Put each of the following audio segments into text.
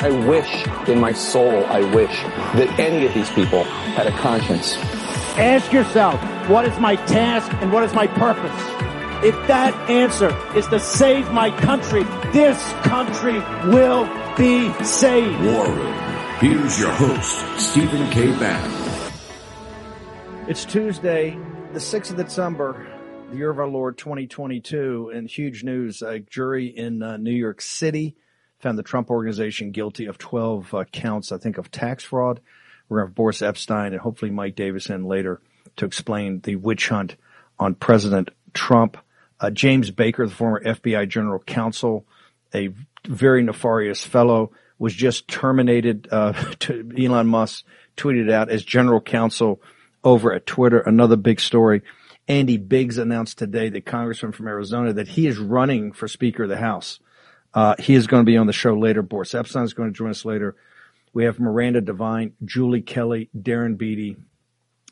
I wish in my soul, I wish that any of these people had a conscience. Ask yourself, what is my task and what is my purpose? If that answer is to save my country, this country will be saved. War Room. Here's your host, Stephen K. Bannon. It's Tuesday, the 6th of December, the year of our Lord 2022, and huge news. A jury in uh, New York City found the Trump organization guilty of 12 uh, counts, I think, of tax fraud. We're going to have Boris Epshteyn and hopefully Mike Davis in later to explain the witch hunt on President Trump. Uh, James Baker, the former FBI general counsel, a very nefarious fellow, was just terminated. Uh, to Elon Musk tweeted out as general counsel over at Twitter. Another big story. Andy Biggs announced today, the congressman from Arizona, that he is running for Speaker of the House. Uh, he is going to be on the show later. Boris Epshteyn is going to join us later. We have Miranda Devine, Julie Kelly, Darren Beattie,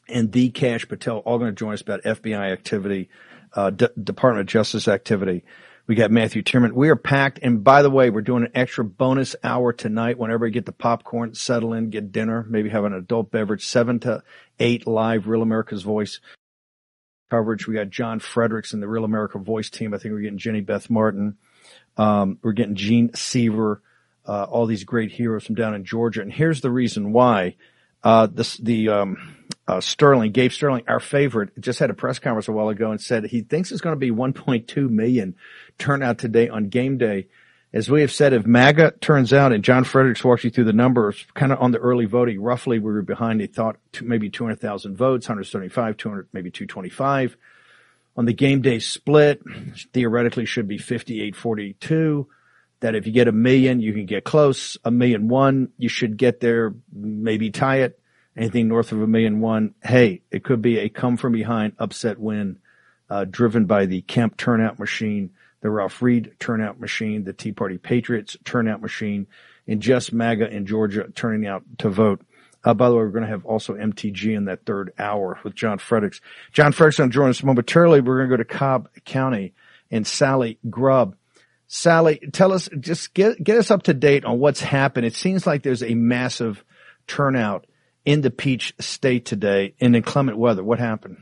and the Kash Patel all going to join us about FBI activity, uh, D- Department of Justice activity. We got Matthew Tyrmand. We are packed. And by the way, we're doing an extra bonus hour tonight whenever you get the popcorn, settle in, get dinner, maybe have an adult beverage, seven to eight live Real America's Voice coverage. We got John Fredericks and the Real America Voice team. I think we're getting Jenny Beth Martin. Um, we're getting Gene Seaver, uh, all these great heroes from down in Georgia. And here's the reason why. Uh, this, the, um, uh, Sterling, Gabe Sterling, our favorite, just had a press conference a while ago and said he thinks it's going to be 1.2 million turnout today on game day. As we have said, if MAGA turns out, and John Fredericks walks you through the numbers, kind of on the early voting, roughly we were behind. They thought maybe 200,000 votes, 175, 200, maybe 225. On the game day split, theoretically should be 58-42. That if you get a million, you can get close. A million one, you should get there, maybe tie it. Anything north of a million one, hey, it could be a come from behind upset win, uh, driven by the Kemp turnout machine the Ralph Reed turnout machine, the Tea Party Patriots turnout machine, and just MAGA in Georgia turning out to vote. Uh, by the way, we're going to have also MTG in that third hour with John Fredericks. John Fredericks going to join us momentarily. We're going to go to Cobb County and Sally Grubb. Sally, tell us, just get, get us up to date on what's happened. It seems like there's a massive turnout in the Peach State today in inclement weather. What happened?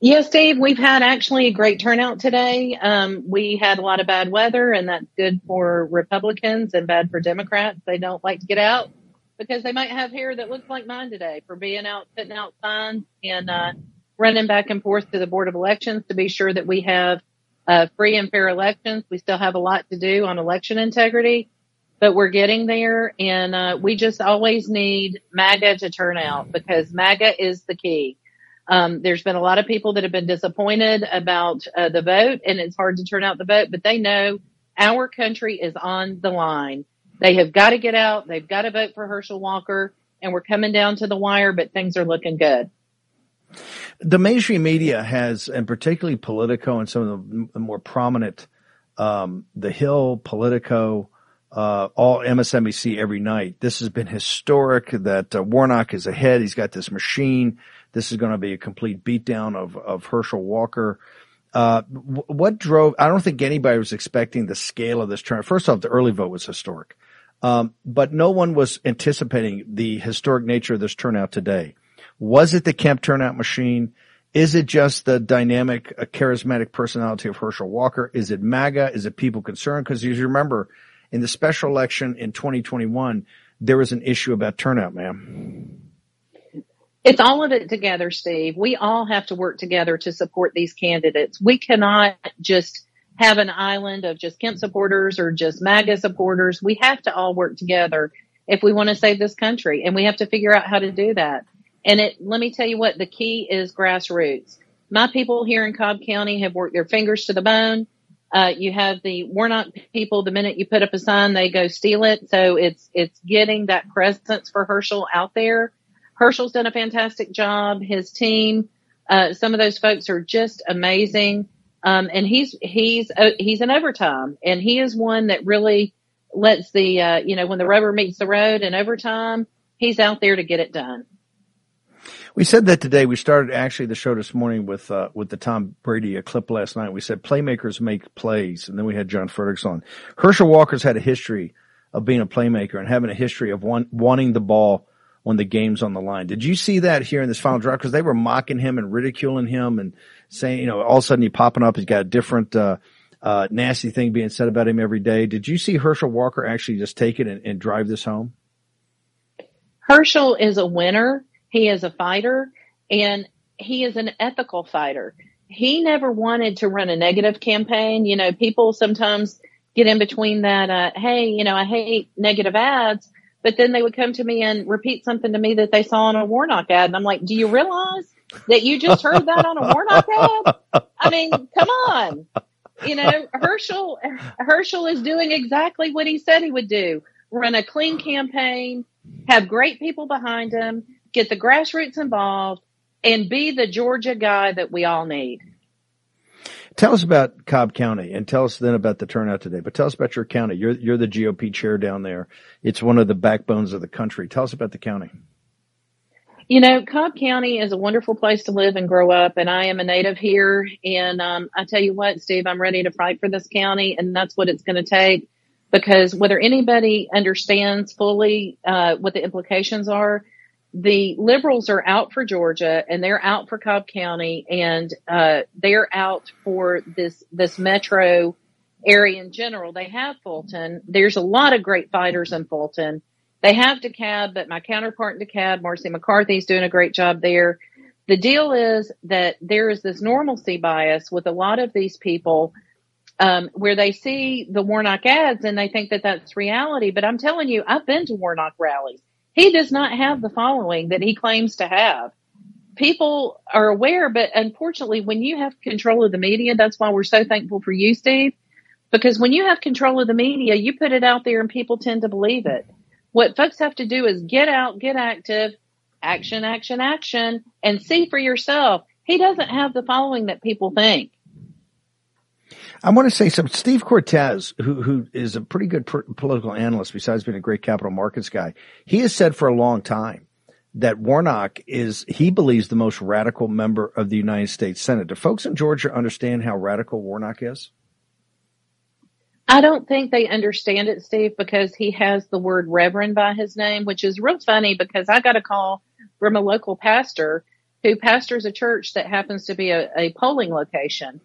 Yes, Dave, we've had actually a great turnout today. Um, we had a lot of bad weather, and that's good for Republicans and bad for Democrats. They don't like to get out because they might have hair that looks like mine today for being out, putting out signs and uh, running back and forth to the Board of Elections to be sure that we have uh, free and fair elections. We still have a lot to do on election integrity, but we're getting there. And uh, we just always need MAGA to turn out because MAGA is the key. Um, there's been a lot of people that have been disappointed about uh, the vote and it's hard to turn out the vote, but they know our country is on the line. They have got to get out. They've got to vote for Herschel Walker and we're coming down to the wire, but things are looking good. The mainstream media has, and particularly Politico and some of the more prominent, um, The Hill, Politico, uh, all MSNBC every night. This has been historic that uh, Warnock is ahead. He's got this machine. This is going to be a complete beatdown of, of Herschel Walker. Uh, what drove, I don't think anybody was expecting the scale of this turn. First off, the early vote was historic. Um, but no one was anticipating the historic nature of this turnout today. Was it the Kemp turnout machine? Is it just the dynamic, uh, charismatic personality of Herschel Walker? Is it MAGA? Is it people concerned? Because you remember, in the special election in 2021, there was an issue about turnout, ma'am. It's all of it together, Steve. We all have to work together to support these candidates. We cannot just have an island of just Kemp supporters or just MAGA supporters. We have to all work together if we want to save this country and we have to figure out how to do that. And it, let me tell you what the key is grassroots. My people here in Cobb County have worked their fingers to the bone. Uh, you have the Warnock people. The minute you put up a sign, they go steal it. So it's, it's getting that presence for Herschel out there. Herschel's done a fantastic job. His team, uh, some of those folks are just amazing. Um, and he's he's uh, he's an overtime, and he is one that really lets the uh, you know when the rubber meets the road in overtime, he's out there to get it done. We said that today. We started actually the show this morning with uh, with the Tom Brady clip last night. We said playmakers make plays, and then we had John Fredericks on. Herschel Walker's had a history of being a playmaker and having a history of wanting the ball when the game's on the line. Did you see that here in this final draft? Because they were mocking him and ridiculing him and saying, you know, all of a sudden he's popping up, he's got a different uh, uh, nasty thing being said about him every day. Did you see Herschel Walker actually just take it and, and drive this home? Herschel is a winner he is a fighter and he is an ethical fighter. He never wanted to run a negative campaign. You know, people sometimes get in between that, uh, hey, you know, I hate negative ads, but then they would come to me and repeat something to me that they saw on a Warnock ad. And I'm like, do you realize that you just heard that on a Warnock ad? I mean, come on. You know, Herschel, Herschel is doing exactly what he said he would do. Run a clean campaign, have great people behind him, get the grassroots involved, and be the Georgia guy that we all need. Tell us about Cobb County and tell us then about the turnout today. But tell us about your county. You're you're the GOP chair down there. It's one of the backbones of the country. Tell us about the county. You know, Cobb County is a wonderful place to live and grow up, and I am a native here. And um, I tell you what, Steve, I'm ready to fight for this county, and that's what it's going to take. Because whether anybody understands fully uh, what the implications are, the liberals are out for Georgia and they're out for Cobb County and uh, they're out for this this metro area in general. They have Fulton. There's a lot of great fighters in Fulton. They have DeKalb, but my counterpart in DeKalb, Marci McCarthy, is doing a great job there. The deal is that there is this normalcy bias with a lot of these people um, where they see the Warnock ads and they think that that's reality. But I'm telling you, I've been to Warnock rallies. He does not have the following that he claims to have. People are aware, but unfortunately, when you have control of the media, that's why we're so thankful for you, Steve. Because when you have control of the media, you put it out there and people tend to believe it. What folks have to do is get out, get active, action, action, action, and see for yourself. He doesn't have the following that people think. I want to say something. Steve Cortes, who who is a pretty good per- political analyst, besides being a great capital markets guy, he has said for a long time that Warnock is he believes the most radical member of the United States Senate. Do folks in Georgia understand how radical Warnock is? I don't think they understand it, Steve, because he has the word reverend by his name, which is real funny because I got a call from a local pastor who pastors a church that happens to be a, a polling location.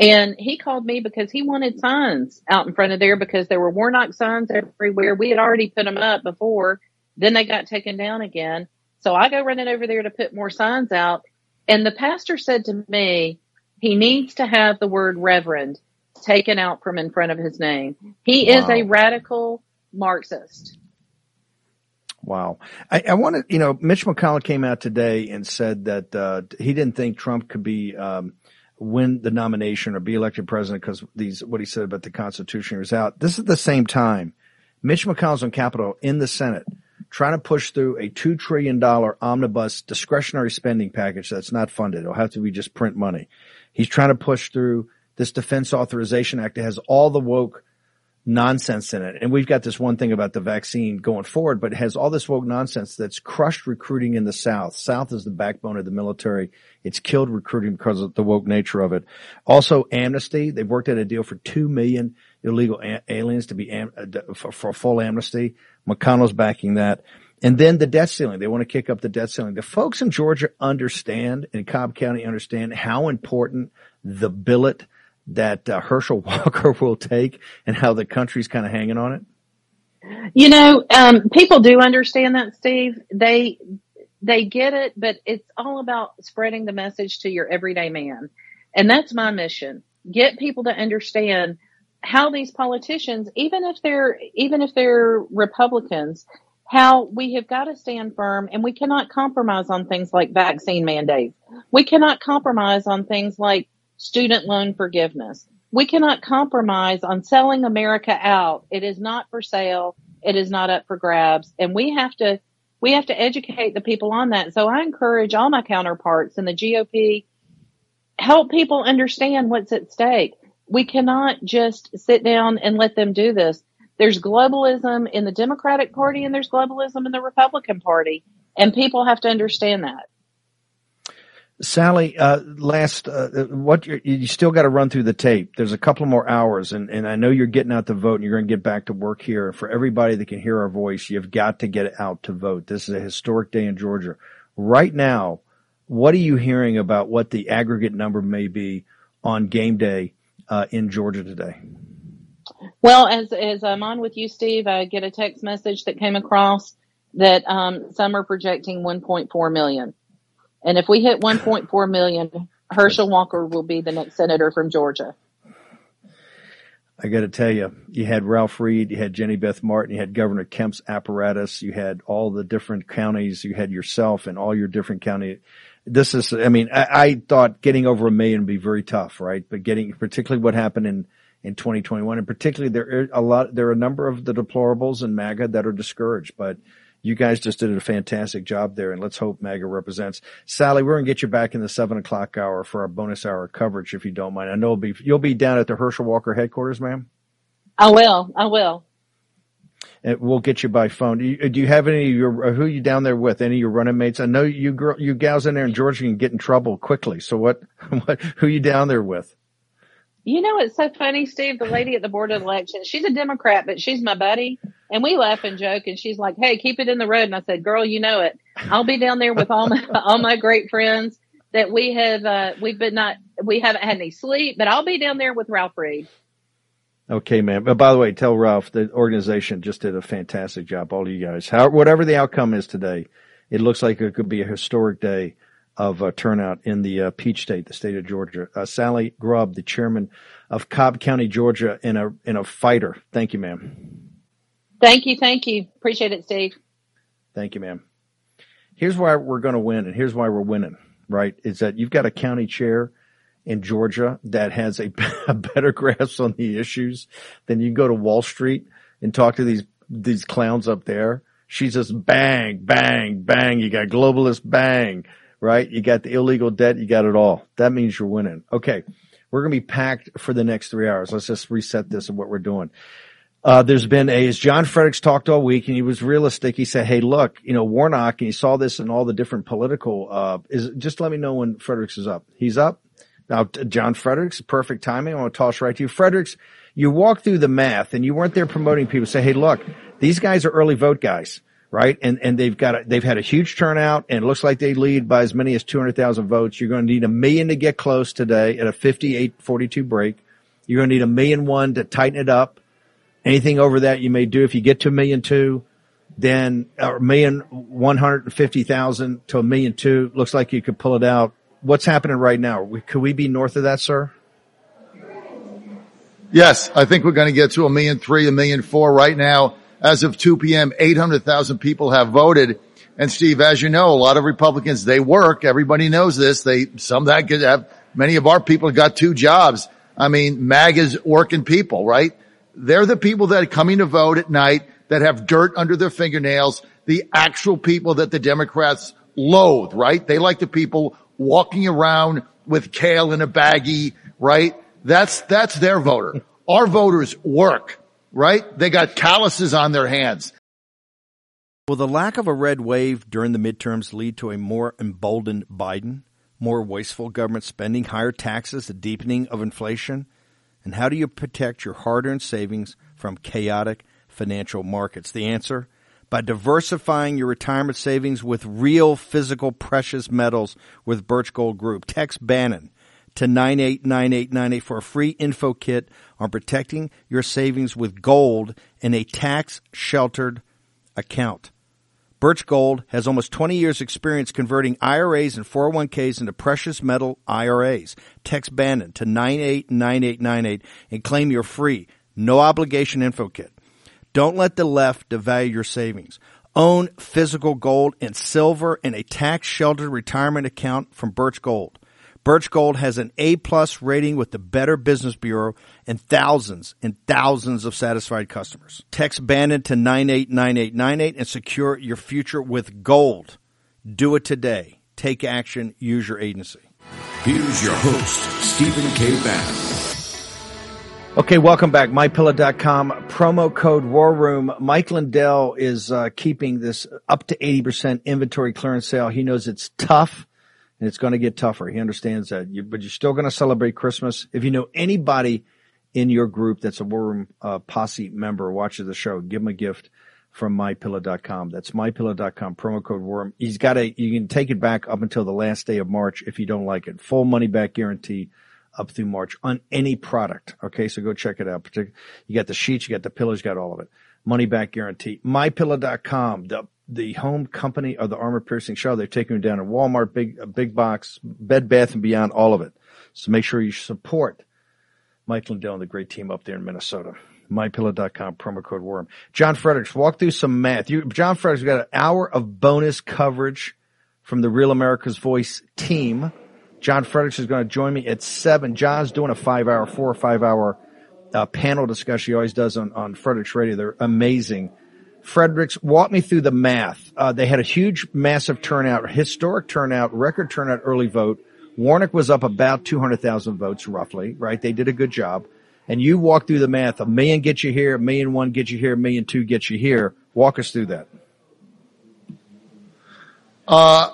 And he called me because he wanted signs out in front of there because there were Warnock signs everywhere. We had already put them up before. Then they got taken down again. So I go running over there to put more signs out. And the pastor said to me, he needs to have the word reverend taken out from in front of his name. He wow. is a radical Marxist. Wow. I, I want to, you know, Mitch McConnell came out today and said that uh, he didn't think Trump could be um, win the nomination or be elected president because these what he said about the Constitution was out. This is the same time Mitch McConnell's on Capitol in the Senate trying to push through a two trillion dollar omnibus discretionary spending package that's not funded. It'll have to be just print money. He's trying to push through this Defense Authorization Act has all the woke nonsense in it. And we've got this one thing about the vaccine going forward, but it has all this woke nonsense that's crushed recruiting in the South. South is the backbone of the military. It's killed recruiting because of the woke nature of it. Also, amnesty. They've worked out a deal for two million illegal a- aliens to be am- uh, for, for full amnesty. McConnell's backing that. And then the debt ceiling. They want to kick up the debt ceiling. The folks in Georgia understand and Cobb County understand how important the billet that uh, Herschel Walker will take and how the country's kind of hanging on it? You know, um, people do understand that, Steve. They they get it, but it's all about spreading the message to your everyday man, and that's my mission. Get people to understand how these politicians, even if they're even if they're Republicans, how we have got to stand firm, and we cannot compromise on things like vaccine mandates. We cannot compromise on things like student loan forgiveness. We cannot compromise on selling America out. It is not for sale. It is not up for grabs. And we have to We have to educate the people on that. So I encourage all my counterparts in the GOP, help people understand what's at stake. We cannot just sit down and let them do this. There's globalism in the Democratic Party and there's globalism in the Republican Party. And people have to understand that. Sally, uh, last, uh, what you still got to run through the tape. There's a couple more hours and, and I know you're getting out to vote and you're going to get back to work here. For everybody that can hear our voice, you've got to get out to vote. This is a historic day in Georgia. Right now, what are you hearing about what the aggregate number may be on game day, uh, in Georgia today? Well, as, as I'm on with you, Steve, I get a text message that came across that, um, some are projecting 1.4 million. And if we hit 1.4 million, Herschel Walker will be the next senator from Georgia. I got to tell you, you had Ralph Reed, you had Jenny Beth Martin, you had Governor Kemp's apparatus, you had all the different counties, you had yourself and all your different county. This is, I mean, I, I thought getting over a million would be very tough, right? But getting, particularly what happened in, in 2021, and particularly there are a lot, there are a number of the deplorables in MAGA that are discouraged, but you guys just did a fantastic job there, and let's hope MAGA represents. Sally, we're gonna get you back in the seven o'clock hour for our bonus hour coverage, if you don't mind. I know it'll be, you'll be down at the Herschel Walker headquarters, ma'am. I will. I will. And we'll get you by phone. Do you, do you have any of your, who are you down there with? Any of your running mates? I know you girl, you gals in there in Georgia can get in trouble quickly. So what, what, who are you down there with? You know, it's so funny, Steve, the lady at the board of elections, she's a Democrat, but she's my buddy. And we laugh and joke and she's like, Hey, keep it in the road. And I said, girl, you know it. I'll be down there with all my, all my great friends that we have, uh, we've been not, we haven't had any sleep, but I'll be down there with Ralph Reed. Okay, man. But by the way, tell Ralph the organization just did a fantastic job. All you guys, how, whatever the outcome is today, it looks like it could be a historic day of uh, turnout in the uh, Peach State, the state of Georgia. Uh, Sally Grubb, the chairman of Cobb County, Georgia, in a in a fighter. Thank you, ma'am. Thank you, thank you. Appreciate it, Steve. Thank you, ma'am. Here's why we're going to win, and here's why we're winning. Right? Is that you've got a county chair in Georgia that has a, a better grasp on the issues than you go to Wall Street and talk to these these clowns up there. She's just bang, bang, bang. You got globalist bang, right? You got the illegal debt. You got it all. That means you're winning. Okay. We're going to be packed for the next three hours. Let's just reset this and what we're doing. Uh, there's been a, as John Fredericks talked all week and he was realistic. He said, Hey, look, you know, Warnock, and he saw this in all the different political, uh, is just let me know when Fredericks is up. He's up. Now, John Fredericks, perfect timing. I want to toss right to you. Fredericks, you walk through the math and you weren't there promoting people. Say, Hey, look, these guys are early vote guys right? And and they've got a, they've had a huge turnout, and it looks like they lead by as many as two hundred thousand votes. You're going to need a million to get close today at a 58-42 break. You're going to need a million one to tighten it up. Anything over that you may do. If you get to a million two, then a million one hundred and fifty thousand to a million two looks like you could pull it out. What's happening right now? Could we be north of that, sir? Yes, I think we're going to get to a million three, a million four right now as of 2 p.m., 800,000 people have voted. And Steve, as you know, a lot of Republicans, they work. Everybody knows this. They, some that could have, many of our people got two jobs. I mean, MAGA's working people, right? They're the people that are coming to vote at night that have dirt under their fingernails, the actual people that the Democrats loathe, right? They like the people walking around with kale in a baggie, right? That's, that's their voter. Our voters work right? They got calluses on their hands. Will the lack of a red wave during the midterms lead to a more emboldened Biden, more wasteful government spending, higher taxes, the deepening of inflation? And how do you protect your hard earned savings from chaotic financial markets? The answer? By diversifying your retirement savings with real physical precious metals with Birch Gold Group. Text Bannon to 989898 for a free info kit on protecting your savings with gold in a tax sheltered account. Birch Gold has almost 20 years experience converting IRAs and 401ks into precious metal IRAs. Text Bannon to 989898 and claim your free, no obligation info kit. Don't let the left devalue your savings. Own physical gold and silver in a tax sheltered retirement account from Birch Gold. Birch Gold has an A plus rating with the Better Business Bureau and thousands and thousands of satisfied customers. Text Bandit to 989898 and secure your future with gold. Do it today. Take action. Use your agency. Here's your host, Stephen K. Bannon. Okay, welcome back. MyPillow.com promo code War Room. Mike Lindell is uh, keeping this up to 80% inventory clearance sale. He knows it's tough and it's going to get tougher. He understands that, you, but you're still going to celebrate Christmas. If you know anybody in your group that's a War Room uh, Posse member, watches the show, give them a gift from mypillow.com. That's mypillow.com promo code War He's got a, you can take it back up until the last day of March if you don't like it. Full money back guarantee up through March on any product. Okay. So go check it out. You got the sheets, you got the pillows, you got all of it. Money back guarantee. Mypillow.com. The the home company of the armor piercing shower. They're taking it down in Walmart, big, big box, Bed Bath and Beyond, all of it. So make sure you support Mike Lindell and the great team up there in Minnesota. MyPillow.com, promo code Worm. John Fredericks, walk through some math. You, John Fredericks got an hour of bonus coverage from the Real America's Voice team. John Fredericks is going to join me at seven. John's doing a five hour, four or five hour uh, panel discussion he always does on, on Fredericks Radio. They're amazing. Fredericks, walk me through the math. Uh, they had a huge, massive turnout, historic turnout, record turnout, early vote. Warnock was up about 200,000 votes roughly, right? They did a good job. And you walk through the math. A million gets you here, a million one gets you here, a million two gets you here. Walk us through that. Uh,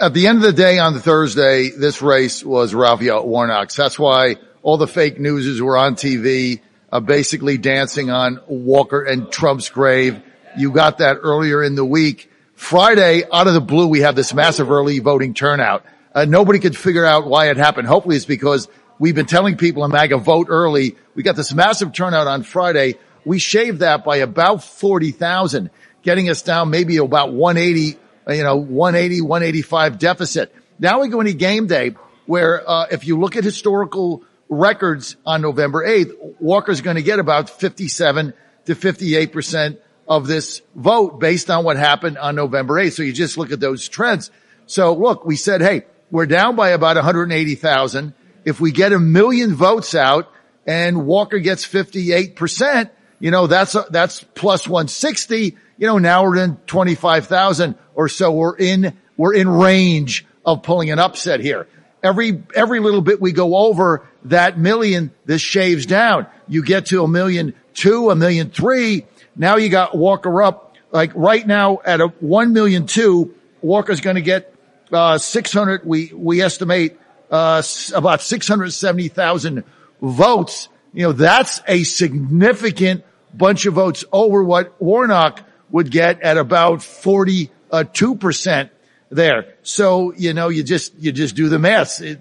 at the end of the day on Thursday, this race was Raphael Warnock's. That's why all the fake newses were on TV uh, basically dancing on Walker and Trump's grave. You got that earlier in the week. Friday, out of the blue, we have this massive early voting turnout. Uh, nobody could figure out why it happened. Hopefully it's because we've been telling people in MAGA vote early. We got this massive turnout on Friday. We shaved that by about 40,000, getting us down maybe about 180, you know, 180, 185 deficit. Now we go into game day where, uh, if you look at historical records on November 8th, Walker's going to get about 57 to 58% of this vote based on what happened on November 8th. So you just look at those trends. So look, we said, hey, we're down by about 180,000. If we get a million votes out and Walker gets 58%, you know, that's, a, that's plus 160. You know, now we're in 25,000 or so. We're in, we're in range of pulling an upset here. Every, every little bit we go over that million, this shaves down. You get to a million two, a million three. Now you got Walker up like right now at a one million two. Walker's going to get, uh, 600. We, we estimate, uh, about 670,000 votes. You know, that's a significant bunch of votes over what Warnock would get at about 42% there. So, you know, you just, you just do the math. It,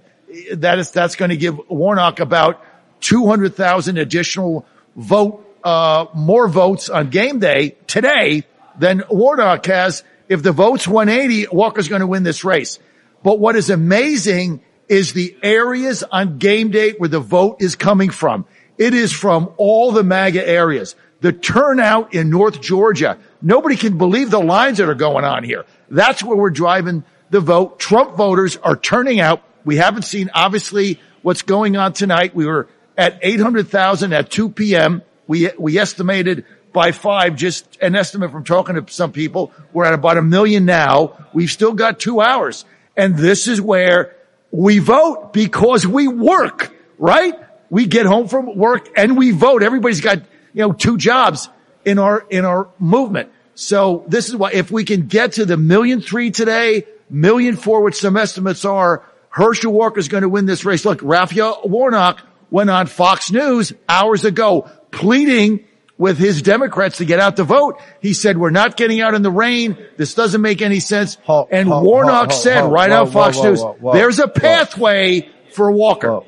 that is, that's going to give Warnock about 200,000 additional vote, uh, more votes on game day today than Warnock has. If the vote's 180, Walker's going to win this race. But what is amazing is the areas on game day where the vote is coming from. It is from all the MAGA areas. The turnout in North Georgia. Nobody can believe the lines that are going on here. That's where we're driving the vote. Trump voters are turning out. We haven't seen obviously what's going on tonight. We were at 800,000 at 2 p.m. We, we estimated by five, just an estimate from talking to some people. We're at about a million now. We've still got two hours. And this is where we vote because we work, right? We get home from work and we vote. Everybody's got, you know, two jobs in our, in our movement. So this is why if we can get to the million three today, million four, which some estimates are, Herschel Walker is going to win this race. Look, Raphael Warnock went on Fox News hours ago pleading with his Democrats to get out the vote. He said, we're not getting out in the rain. This doesn't make any sense. and Warnock said right on Fox News, there's a pathway for Walker.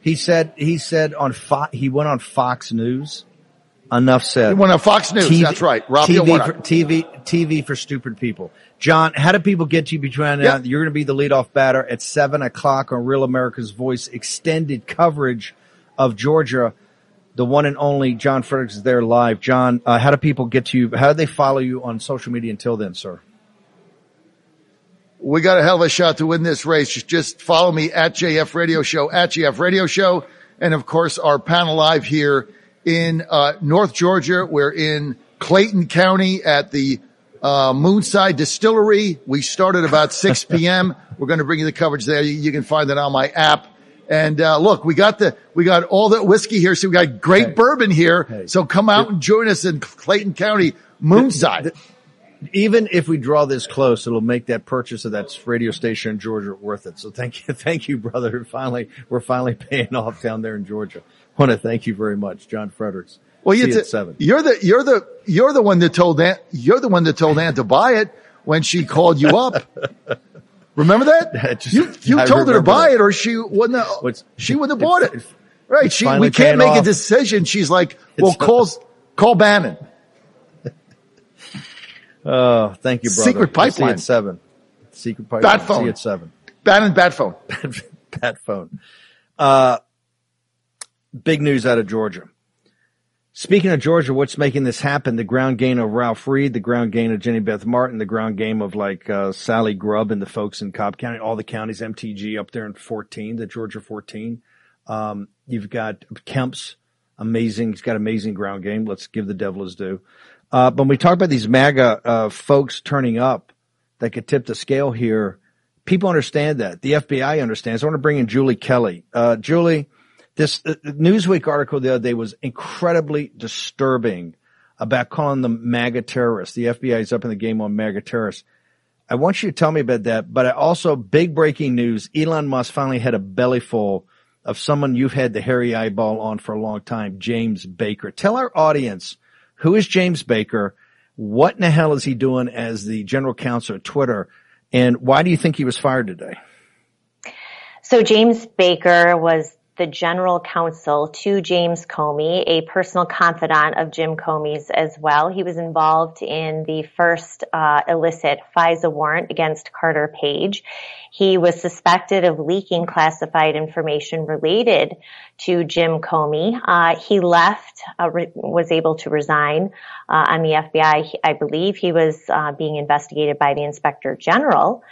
He said, he said on Fox, he went on Fox News Enough said. He went on Fox News. TV, that's right. Raphael TV for, TV, TV for stupid people. John, how do people get to you between now? You're going to be the leadoff batter at seven o'clock on Real America's Voice extended coverage of Georgia. The one and only John Fredericks is there live. John, uh, how do people get to you? How do they follow you on social media until then, sir? we got a hell of a shot to win this race. Just follow me at JF Radio Show, at JF Radio Show. And of course, our panel live here in, uh, North Georgia. We're in Clayton County at the, uh, Moonside Distillery. We started about 6 p.m. We're going to bring you the coverage there. You, you can find it on my app. And, uh, look, we got the, we got all the whiskey here. So we got great Hey. bourbon here. Hey. So come out and join us in Clayton County, Moonside. even if we draw this close, it'll make that purchase of that radio station in Georgia worth it. So thank you, thank you, brother. Finally, we're finally paying off down there in Georgia. Want to thank you very much, John Fredericks. Well, you t- seven. you're the you're the you're the one that told Aunt you're the one that told Aunt to buy it when she called you up. Remember that? Just- you you I told her to buy that. it, or she wouldn't. Have, What's- she wouldn't have bought it. Right? She we can't make a decision. She's like, well, It's- call call Bannon. Oh, thank you, brother. Secret We'll see you pipeline. at seven. Secret pipeline. Bat See phone. you at seven. Bannon bad phone. Bat phone. Uh, big news out of Georgia. Speaking of Georgia, what's making this happen? The ground game of Ralph Reed, the ground game of Jenny Beth Martin, the ground game of like uh, Sally Grubb and the folks in Cobb County, all the counties, MTG up there in 14, the Georgia 14. Um, you've got Kemp's amazing. He's got amazing ground game. Let's give the devil his due. Uh, but when we talk about these MAGA uh, folks turning up that could tip the scale here, people understand that. The FBI understands. I want to bring in Julie Kelly. Uh, Julie, this uh, Newsweek article the other day was incredibly disturbing about calling them MAGA terrorists. The FBI is up in the game on MAGA terrorists. I want you to tell me about that, but I also big breaking news. Elon Musk finally had a bellyful of someone you've had the hairy eyeball on for a long time, James Baker. Tell our audience who is James Baker? What in the hell is he doing as the general counsel of Twitter? And why do you think he was fired today? So James Baker was the general counsel to James Comey, a personal confidant of Jim Comey's as well. He was involved in the first uh, illicit FISA warrant against Carter Page. He was suspected of leaking classified information related to Jim Comey. Uh, he left, uh, re- was able to resign uh, on the FBI. He- I believe he was uh, being investigated by the Inspector General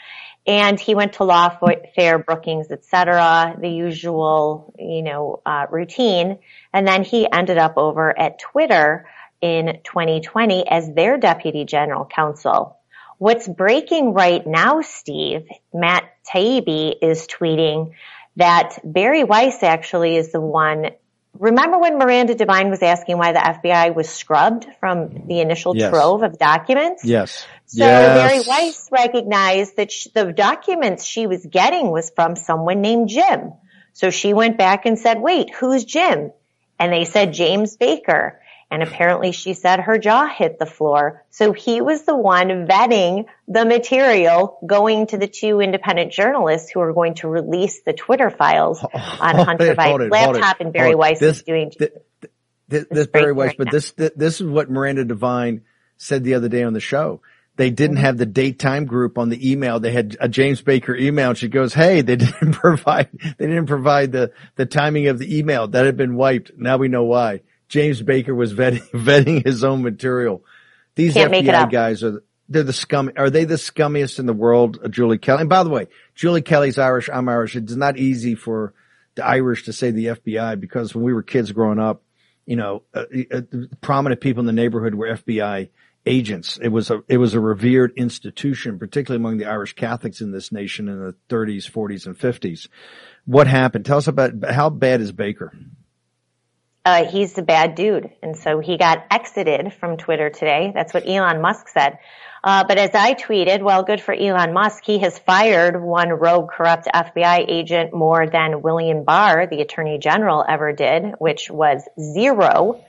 and he went to lawfare, Brookings, etc., the usual, you know, uh, routine. And then he ended up over at Twitter in 2020 as their deputy general counsel. What's breaking right now, Steve, Matt Taibbi is tweeting that Bari Weiss actually is the one. Remember when Miranda Devine was asking why the FBI was scrubbed from the initial Yes. trove of documents? Yes. So Bari Weiss recognized that sh the documents she was getting was from someone named Jim. So she went back and said, wait, who's Jim? And they said James Baker. And apparently she said her jaw hit the floor. So he was the one vetting the material going to the two independent journalists who are going to release the Twitter files on Hunter it, Biden's laptop and Bari. Weiss This- is doing th- This, this breaking Bari Weiss, right but now. this, this is what Miranda Devine said the other day on the show. They didn't Mm-hmm. have the date time group on the email. They had a James Baker email and she goes, Hey, they didn't provide, they didn't provide the, the timing of the email that had been wiped. Now we know why. James Baker was vetting, vetting his own material. These Can't FBI guys are, they're the scum, are they the scummiest in the world, Julie Kelly? And by the way, Julie Kelly's Irish, I'm Irish. It's not easy for the Irish to say the FBI because when we were kids growing up, you know, uh, uh, prominent people in the neighborhood were FBI agents. It was a, it was a revered institution, particularly among the Irish Catholics in this nation in the 30s, 40s, and 50s. What happened? Tell us about how bad is Baker? uh, he's a bad dude. And so he got exited from Twitter today. That's what Elon Musk said. Uh, but as I tweeted, well, good for Elon Musk. He has fired one rogue, corrupt FBI agent more than William Barr, the attorney general, ever did, which was zero.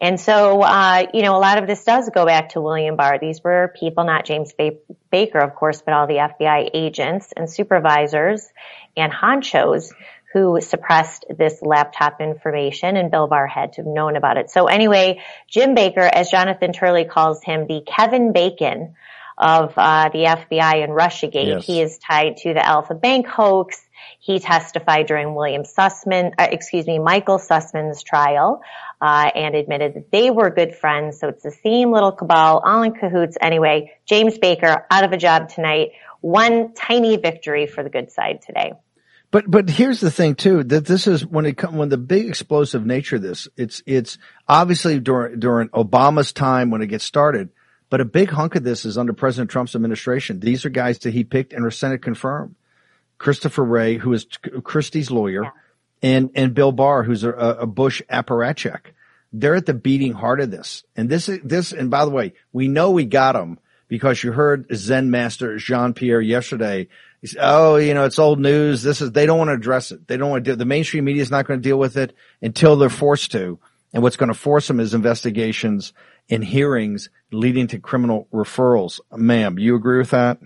And so, uh, you know, a lot of this does go back to William Barr. These were people, not James ba- Baker, of course, but all the FBI agents and supervisors and honchos who suppressed this laptop information and Bill Barr had to have known about it. So anyway, Jim Baker, as Jonathan Turley calls him, the Kevin Bacon of uh, the FBI and Russiagate. Yes. He is tied to the Alfa Bank hoax. He testified during William Sussman, uh, excuse me, Michael Sussmann's trial, uh, and admitted that they were good friends. So it's the same little cabal, all in cahoots. Anyway, James Baker out of a job tonight. one tiny victory for the good side today. But but here's the thing too that this is when it come when the big explosive nature of this it's it's obviously during during Obama's time when it gets started, but a big hunk of this is under President Trump's administration. These are guys that he picked and are Senate confirmed. Christopher Wray, who is Christie's lawyer, yeah. And and Bill Barr, who's a, a Bush apparatchik. They're at the beating heart of this. And this is this and by the way, we know we got them because you heard Zen Master Jean Pierre yesterday He said, oh, you know, it's old news. This is, they don't want to address it. They don't want to do, the mainstream media is not going to deal with it until they're forced to. And what's going to force them is investigations and hearings leading to criminal referrals. Ma'am, you agree with that?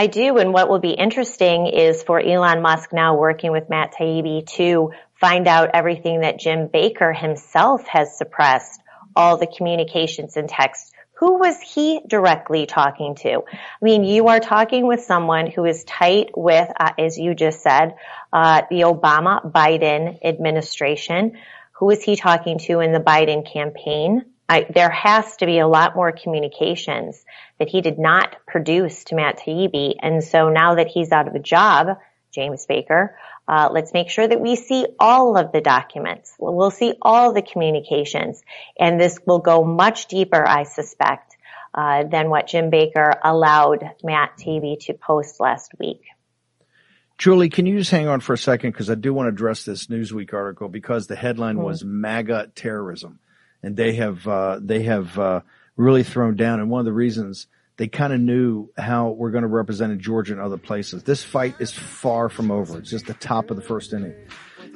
I do. And what will be interesting is for Elon Musk now working with Matt Taibbi to find out everything that Jim Baker himself has suppressed, all the communications and texts who was he directly talking to? I mean, you are talking with someone who is tight with, uh, as you just said, uh, the Obama Biden administration. Who is he talking to in the Biden campaign? I, there has to be a lot more communications that he did not produce to Matt Taibbi. And so now that he's out of a job, James Baker, uh, let's make sure that we see all of the documents. We'll see all the communications. And this will go much deeper, I suspect, uh, than what Jim Baker allowed Matt Taibbi to post last week. Julie, can you just hang on for a second? Because I do want to address this Newsweek article because the headline mm-hmm. was MAGA terrorism. And they have, uh, they have, uh, really thrown down. And one of the reasons they kind of knew how we're going to represent in Georgia and other places. This fight is far from over. It's just the top of the first inning.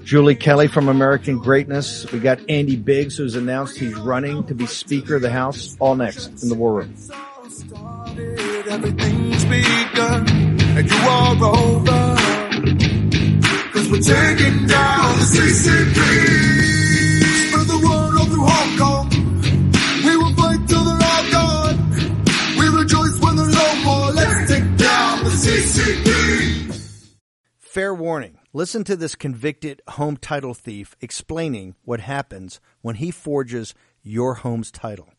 Julie Kelly from American Greatness. We got Andy Biggs who's announced he's running to be Speaker of the House. All next in the War Room. Everything's begun and you are over. Cause we're taking down the CCP. Hong Kong. We will fight till they're all gone. Fair warning. Listen to this convicted home title thief explaining what happens when he forges your home's title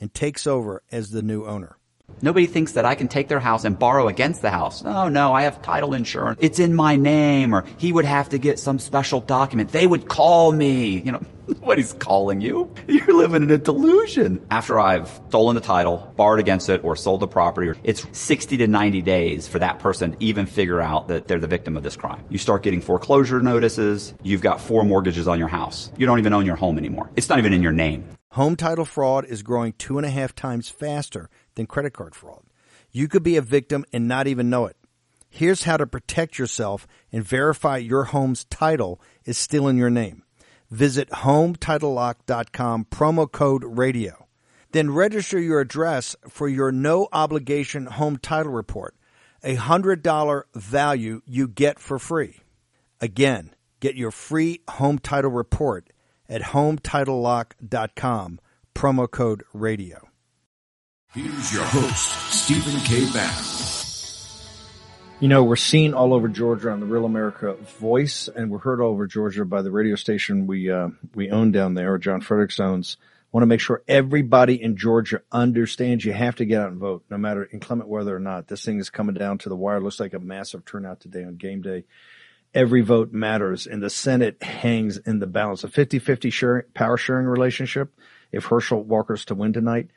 and takes over as the new owner. Nobody thinks that I can take their house and borrow against the house. Oh no, I have title insurance. It's in my name or he would have to get some special document. They would call me. You know, nobody's calling you. You're living in a delusion. After I've stolen the title, borrowed against it, or sold the property, it's 60 to 90 days for that person to even figure out that they're the victim of this crime. You start getting foreclosure notices. You've got four mortgages on your house. You don't even own your home anymore. It's not even in your name. Home title fraud is growing two and a half times faster than credit card fraud. You could be a victim and not even know it. Here's how to protect yourself and verify your home's title is still in your name. Visit HomeTitleLock.com promo code radio. Then register your address for your no obligation home title report, a $100 value you get for free. Again, get your free home title report at HomeTitleLock.com promo code radio. Here's your host, Stephen K. Bann. You know, we're seen all over Georgia on the Real America Voice, and we're heard all over Georgia by the radio station we uh, we own down there, John Fredericks owns. Want to make sure everybody in Georgia understands you have to get out and vote, no matter inclement weather or not. This thing is coming down to the wire. Looks like a massive turnout today on game day. Every vote matters, and the Senate hangs in the balance. A 50-50 sharing, power sharing relationship. If Herschel Walker's to win tonight,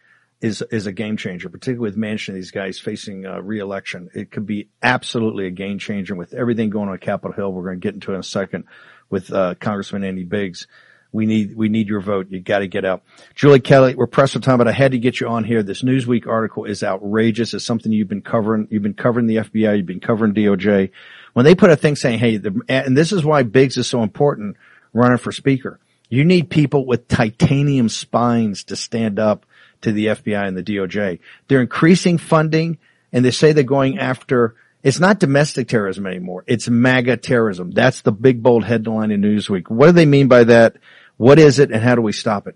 is is a game changer, particularly with Manchin. These guys facing uh, reelection, it could be absolutely a game changer with everything going on at Capitol Hill. We're going to get into it in a second with uh, Congressman Andy Biggs. We need we need your vote. You got to get out. Julie Kelly, we're pressed for time, but I had to get you on here. This Newsweek article is outrageous. It's something you've been covering. You've been covering the FBI. You've been covering DOJ. When they put a thing saying, "Hey," and this is why Biggs is so important running for Speaker. You need people with titanium spines to stand up to the FBI and the DOJ. They're increasing funding and they say they're going after it's not domestic terrorism anymore. It's MAGA terrorism. That's the big bold headline in Newsweek. What do they mean by that? What is it and how do we stop it?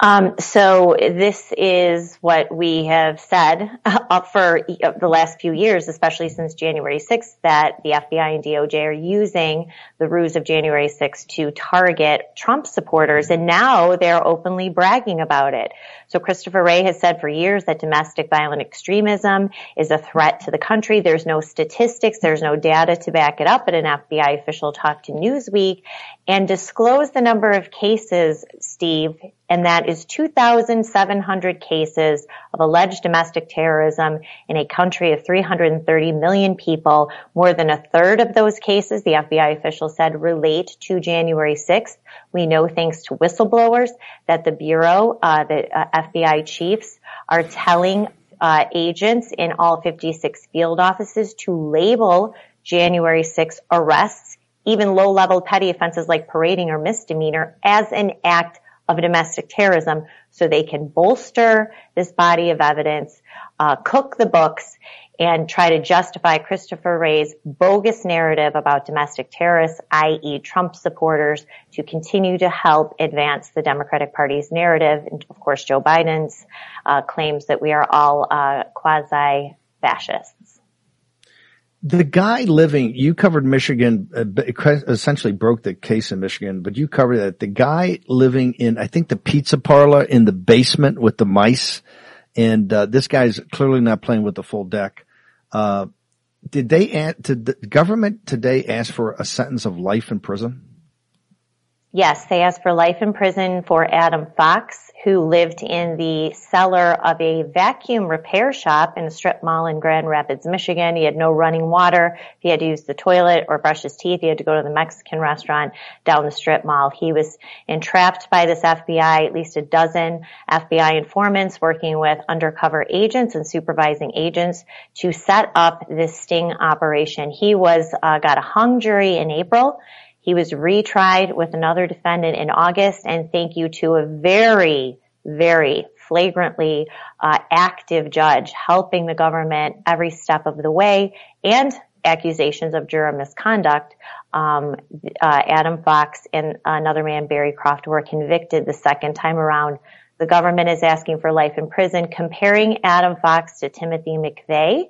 Um, so this is what we have said uh, for the last few years, especially since January 6th, that the FBI and DOJ are using the ruse of January 6th to target Trump supporters, and now they're openly bragging about it. So Christopher Wray has said for years that domestic violent extremism is a threat to the country. There's no statistics, there's no data to back it up, but an FBI official talked to Newsweek and disclosed the number of cases, Steve, and that is 2,700 cases of alleged domestic terrorism in a country of 330 million people. More than a third of those cases, the FBI official said, relate to January 6th. We know thanks to whistleblowers that the Bureau, uh, the uh, FBI chiefs are telling uh, agents in all 56 field offices to label January 6 arrests, even low level petty offenses like parading or misdemeanor as an act of domestic terrorism so they can bolster this body of evidence, uh, cook the books, and try to justify Christopher Wray's bogus narrative about domestic terrorists, i.e. Trump supporters, to continue to help advance the Democratic Party's narrative. And of course, Joe Biden's uh, claims that we are all uh, quasi-fascists. The guy living, you covered Michigan, uh, essentially broke the case in Michigan, but you covered that. The guy living in, I think the pizza parlor in the basement with the mice, and uh, this guy's clearly not playing with the full deck. Uh, did they, did the government today ask for a sentence of life in prison? Yes, they asked for life in prison for Adam Fox, who lived in the cellar of a vacuum repair shop in a strip mall in Grand Rapids, Michigan. He had no running water. He had to use the toilet or brush his teeth, he had to go to the Mexican restaurant down the strip mall. He was entrapped by this FBI, at least a dozen FBI informants working with undercover agents and supervising agents to set up this sting operation. He was, uh, got a hung jury in April. He was retried with another defendant in August, and thank you to a very, very flagrantly uh, active judge helping the government every step of the way and accusations of juror misconduct. Um, uh, Adam Fox and another man, Barry Croft, were convicted the second time around. The government is asking for life in prison, comparing Adam Fox to Timothy McVeigh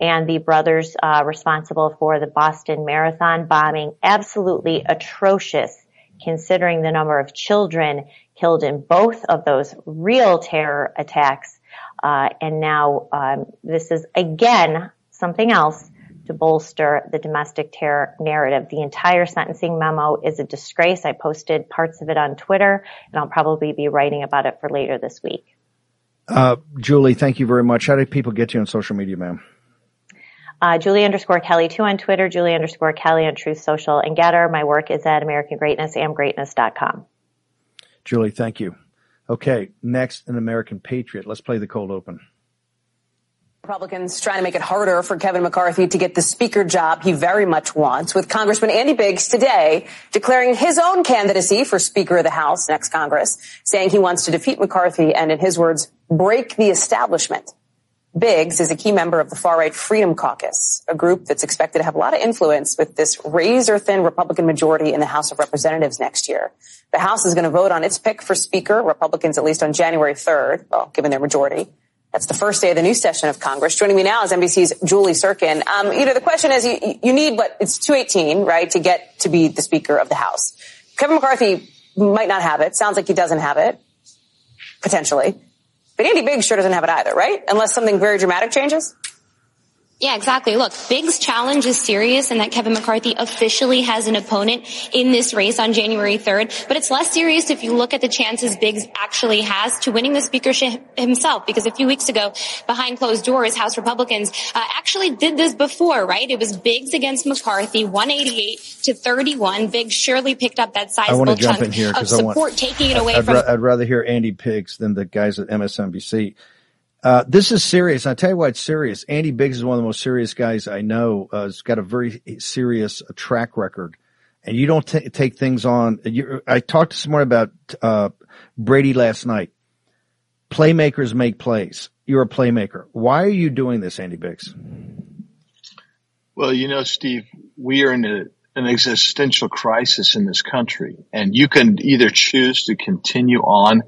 and the brothers uh, responsible for the Boston Marathon bombing. Absolutely atrocious considering the number of children killed in both of those real terror attacks. Uh, and now um, this is again something else to bolster the domestic terror narrative. The entire sentencing memo is a disgrace. I posted parts of it on Twitter, and I'll probably be writing about it for later this week. Uh, Julie, thank you very much. How do people get you on social media, ma'am? Uh, Julie underscore Kelly two on Twitter, Julie underscore Kelly on Truth Social and GETTR. My work is at American Greatness, amgreatness.com. Julie, thank you. Okay, next, an American Patriot. Let's play the cold open. Republicans trying to make it harder for Kevin McCarthy to get the speaker job he very much wants, with Congressman Andy Biggs today declaring his own candidacy for Speaker of the House next Congress, saying he wants to defeat McCarthy and, in his words, break the establishment. Biggs is a key member of the far-right Freedom Caucus, a group that's expected to have a lot of influence with this razor-thin Republican majority in the House of Representatives next year. The House is going to vote on its pick for Speaker, Republicans at least on January 3rd, well, given their majority. That's the first day of the new session of Congress. Joining me now is NBC's Julie Tsirkin. Um, you know, the question is, you, you need what, it's 218, right, to get to be the Speaker of the House. Kevin McCarthy might not have it. Sounds like he doesn't have it. Potentially. But Andy Biggs sure doesn't have it either, right? Unless something very dramatic changes. Yeah, exactly. Look, Biggs' challenge is serious and that Kevin McCarthy officially has an opponent in this race on January 3rd. But it's less serious if you look at the chances Biggs actually has to winning the speakership himself. Because a few weeks ago, behind closed doors, House Republicans uh, actually did this before, right? It was Biggs against McCarthy, 188 to 31. Biggs surely picked up that sizable chunk of support, want, taking it away I'd from. I'd rather hear Andy Biggs than the guys at MSNBC. Uh, this is serious. I'll tell you why it's serious. Andy Biggs is one of the most serious guys I know. Uh, he's got a very serious uh, track record. And you don't t- take things on. You, I talked to someone about uh, Brady last night. Playmakers make plays. You're a playmaker. Why are you doing this, Andy Biggs? Well, you know, Steve, we are in a, an existential crisis in this country, and you can either choose to continue on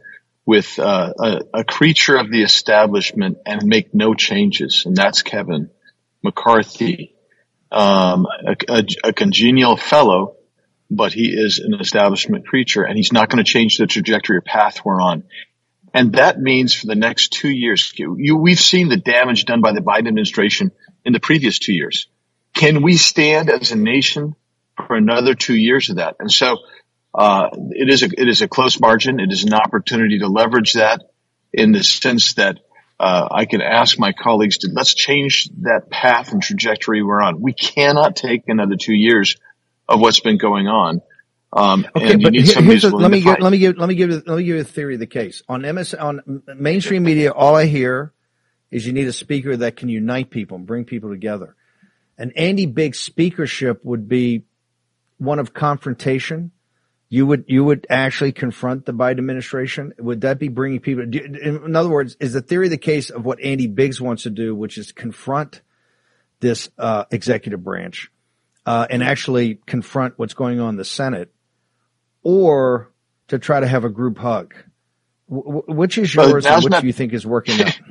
with uh, a, a, creature of the establishment and make no changes, and that's Kevin McCarthy, um, a, a, a, congenial fellow, but he is an establishment creature, and he's not going to change the trajectory or path we're on. And that means for the next two years, you, we've seen the damage done by the Biden administration in the previous two years. Can we stand as a nation for another two years of that? And so uh, it is a it is a close margin. It is an opportunity to leverage that in the sense that uh, I can ask my colleagues to let's change that path and trajectory we're on. We cannot take another two years of what's been going on. Um, okay, but here, here's a, let me give, let me give let me give let me give you a theory of the case on MS on mainstream media. All I hear is you need a speaker that can unite people and bring people together. An Andy Biggs speakership would be one of confrontation you would you would actually confront the Biden administration? Would that be bringing people? In other words, is the theory the case of what Andy Biggs wants to do, which is confront this uh, executive branch uh, and actually confront what's going on in the Senate, or to try to have a group hug? W- which is yours, and which not, you think is working out?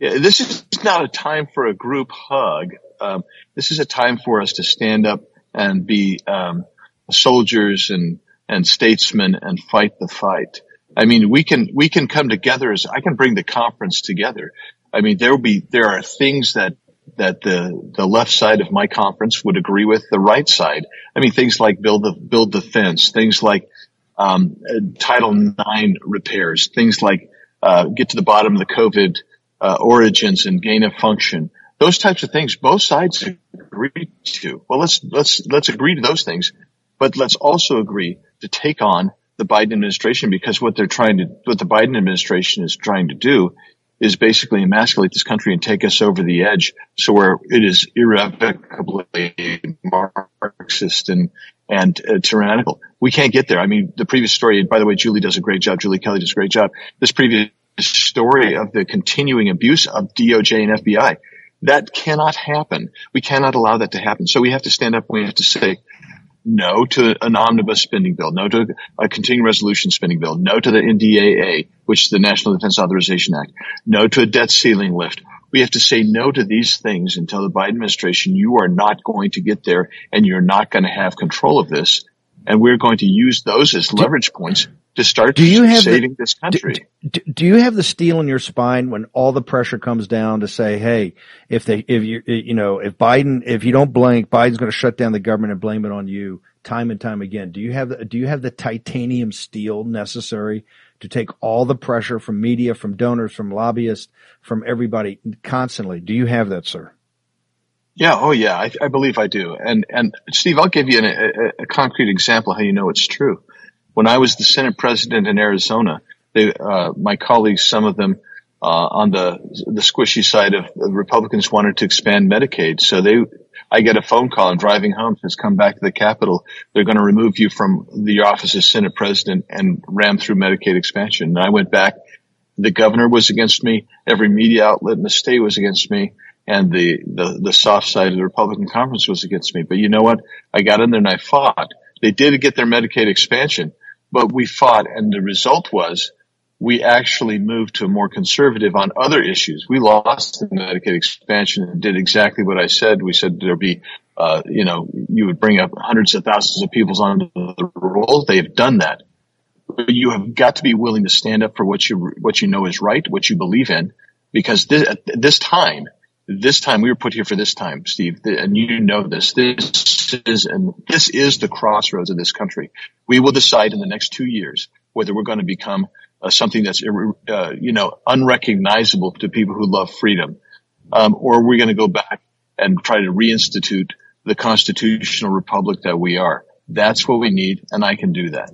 Yeah, this is not a time for a group hug. Um, this is a time for us to stand up and be um, soldiers and and statesmen and fight the fight. I mean, we can, we can come together as I can bring the conference together. I mean, there will be, there are things that, that the, the left side of my conference would agree with the right side. I mean, things like build the, build the fence, things like, um, Title IX repairs, things like, uh, get to the bottom of the COVID, uh, origins and gain of function. Those types of things, both sides agree to. Well, let's, let's, let's agree to those things, but let's also agree to take on the Biden administration because what they're trying to, what the Biden administration is trying to do is basically emasculate this country and take us over the edge so where it is irrevocably Marxist and, and uh, tyrannical. We can't get there. I mean, the previous story, by the way, Julie does a great job. Julie Kelly does a great job. This previous story of the continuing abuse of DOJ and FBI, that cannot happen. We cannot allow that to happen. So we have to stand up and we have to say, no to an omnibus spending bill, no to a continuing resolution spending bill, no to the NDAA, which is the National Defense Authorization Act, no to a debt ceiling lift. We have to say no to these things until the Biden administration, you are not going to get there and you're not going to have control of this. And we're going to use those as leverage points to start do you have saving the, this country. Do, do, you have the steel in your spine when all the pressure comes down to say, hey, if they, if you, you know, if Biden, if you don't blink, Biden's going to shut down the government and blame it on you time and time again. Do you have the, do you have the titanium steel necessary to take all the pressure from media, from donors, from lobbyists, from everybody constantly? Do you have that, sir? Yeah. Oh, yeah. I, I believe I do. And, and Steve, I'll give you an, a, a concrete example how you know it's true. When I was the Senate president in Arizona, they, uh, my colleagues, some of them, uh, on the the squishy side of the Republicans wanted to expand Medicaid. So they, I get a phone call. I'm driving home. Says, "Come back to the Capitol. They're going to remove you from the office as Senate President and ram through Medicaid expansion." And I went back. The governor was against me. Every media outlet in the state was against me, and the the the soft side of the Republican conference was against me. But you know what? I got in there and I fought. They did get their Medicaid expansion, but we fought and the result was we actually moved to more conservative on other issues. We lost the Medicaid expansion and did exactly what I said. We said there'd be, uh, you know, you would bring up hundreds of thousands of people onto the rolls. They've done that. But you have got to be willing to stand up for what you, what you know is right, what you believe in, because this, at this time, this time we were put here for this time, Steve, and you know this. This is and this is the crossroads of this country. We will decide in the next two years whether we're going to become uh, something that's uh, you know unrecognizable to people who love freedom, um, or we're going to go back and try to reinstitute the constitutional republic that we are. That's what we need, and I can do that.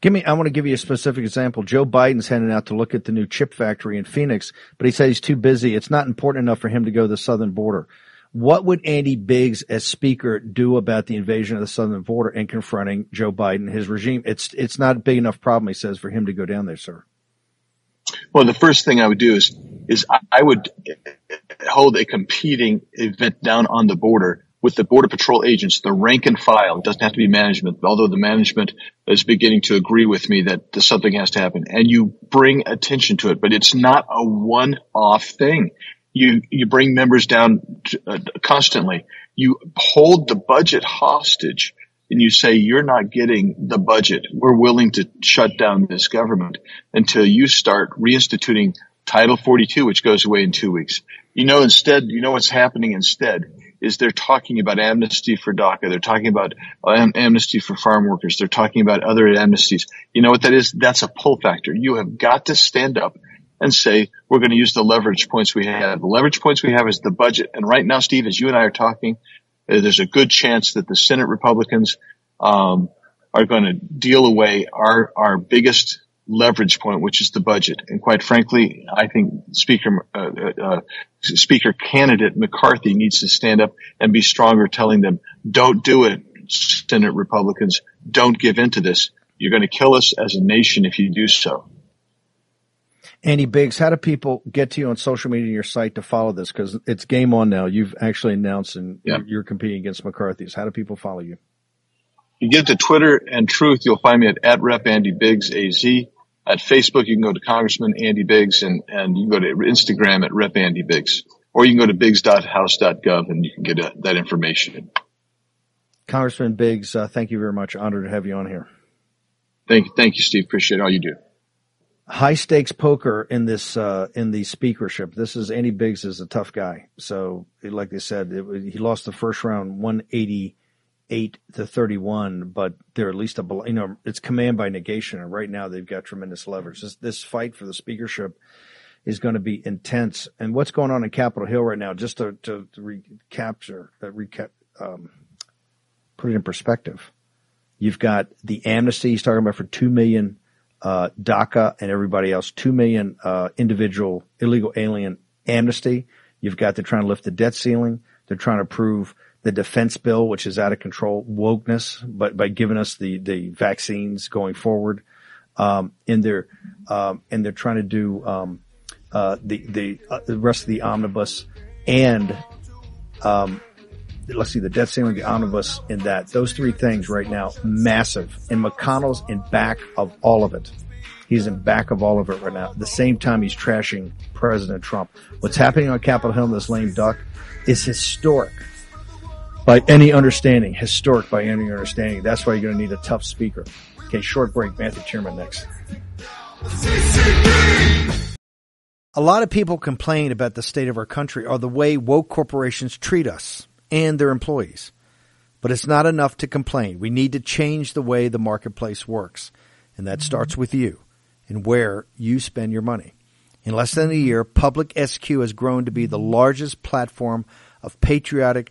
Give me, I want to give you a specific example. Joe Biden's heading out to look at the new chip factory in Phoenix, but he said he's too busy. It's not important enough for him to go to the southern border. What would Andy Biggs as speaker do about the invasion of the southern border and confronting Joe Biden, his regime? It's, it's not a big enough problem, he says, for him to go down there, sir. Well, the first thing I would do is, is I would hold a competing event down on the border with the Border Patrol agents, the rank and file. It doesn't have to be management, although the management is beginning to agree with me that something has to happen. And you bring attention to it, but it's not a one-off thing. You you bring members down uh, constantly. You hold the budget hostage and you say you're not getting the budget. We're willing to shut down this government until you start reinstituting Title 42, which goes away in two weeks. You know, instead, you know what's happening instead is they're talking about amnesty for DACA. They're talking about am- amnesty for farm workers. They're talking about other amnesties. You know what that is? That's a pull factor. You have got to stand up and say, we're going to use the leverage points we have. The leverage points we have is the budget. And right now, Steve, as you and I are talking, uh, there's a good chance that the Senate Republicans, um, are going to deal away our, our biggest leverage point, which is the budget. And quite frankly, I think Speaker uh, uh, uh, Speaker candidate McCarthy needs to stand up and be stronger, telling them, "Don't do it, Senate Republicans. Don't give in to this. You're going to kill us as a nation if you do so." Andy Biggs, how do people get to you on social media and your site to follow this? Because it's game on now. You've actually announced and yeah. you're competing against McCarthy's. How do people follow you? You get to Twitter and Truth. You'll find me at, at Rep Andy Biggs AZ. At Facebook, you can go to Congressman Andy Biggs and, and you can go to Instagram at Rep Andy Biggs. Or you can go to biggs.house.gov and you can get a, uh, that information. Congressman Biggs, uh, thank you very much. Honored to have you on here. Thank you. Thank you, Steve. Appreciate all you do. High stakes poker in this, uh, in the speakership. This is Andy Biggs is a tough guy. So like they said, it, he lost the first round 180 eight to 31, but they're at least a, you know, it's command by negation. And right now they've got tremendous leverage. This, this fight for the speakership is going to be intense. And what's going on in Capitol Hill right now, just to, to, recapture, uh, recap, um, put it in perspective. You've got the amnesty he's talking about for 2 million, uh, DACA and everybody else, 2 million, uh, individual illegal alien amnesty. You've got they're trying to lift the debt ceiling. They're trying to prove the defense bill, which is out of control, wokeness, but by giving us the, the vaccines going forward. Um, and they're, um, and they're trying to do, um, uh, the, the, uh, the rest of the omnibus and, um, let's see, the debt ceiling, the omnibus, in that. Those three things right now, massive. And McConnell's in back of all of it. He's in back of all of it right now. At the same time, he's trashing President Trump. What's happening on Capitol Hill in this lame duck is historic by any understanding, historic by any understanding. That's why you're going to need a tough speaker. Okay, short break. Matthew Tyrmand next. A lot of people complain about the state of our country or the way woke corporations treat us and their employees. But it's not enough to complain. We need to change the way the marketplace works. And that starts with you and where you spend your money. In less than a year, Public SQ has grown to be the largest platform of patriotic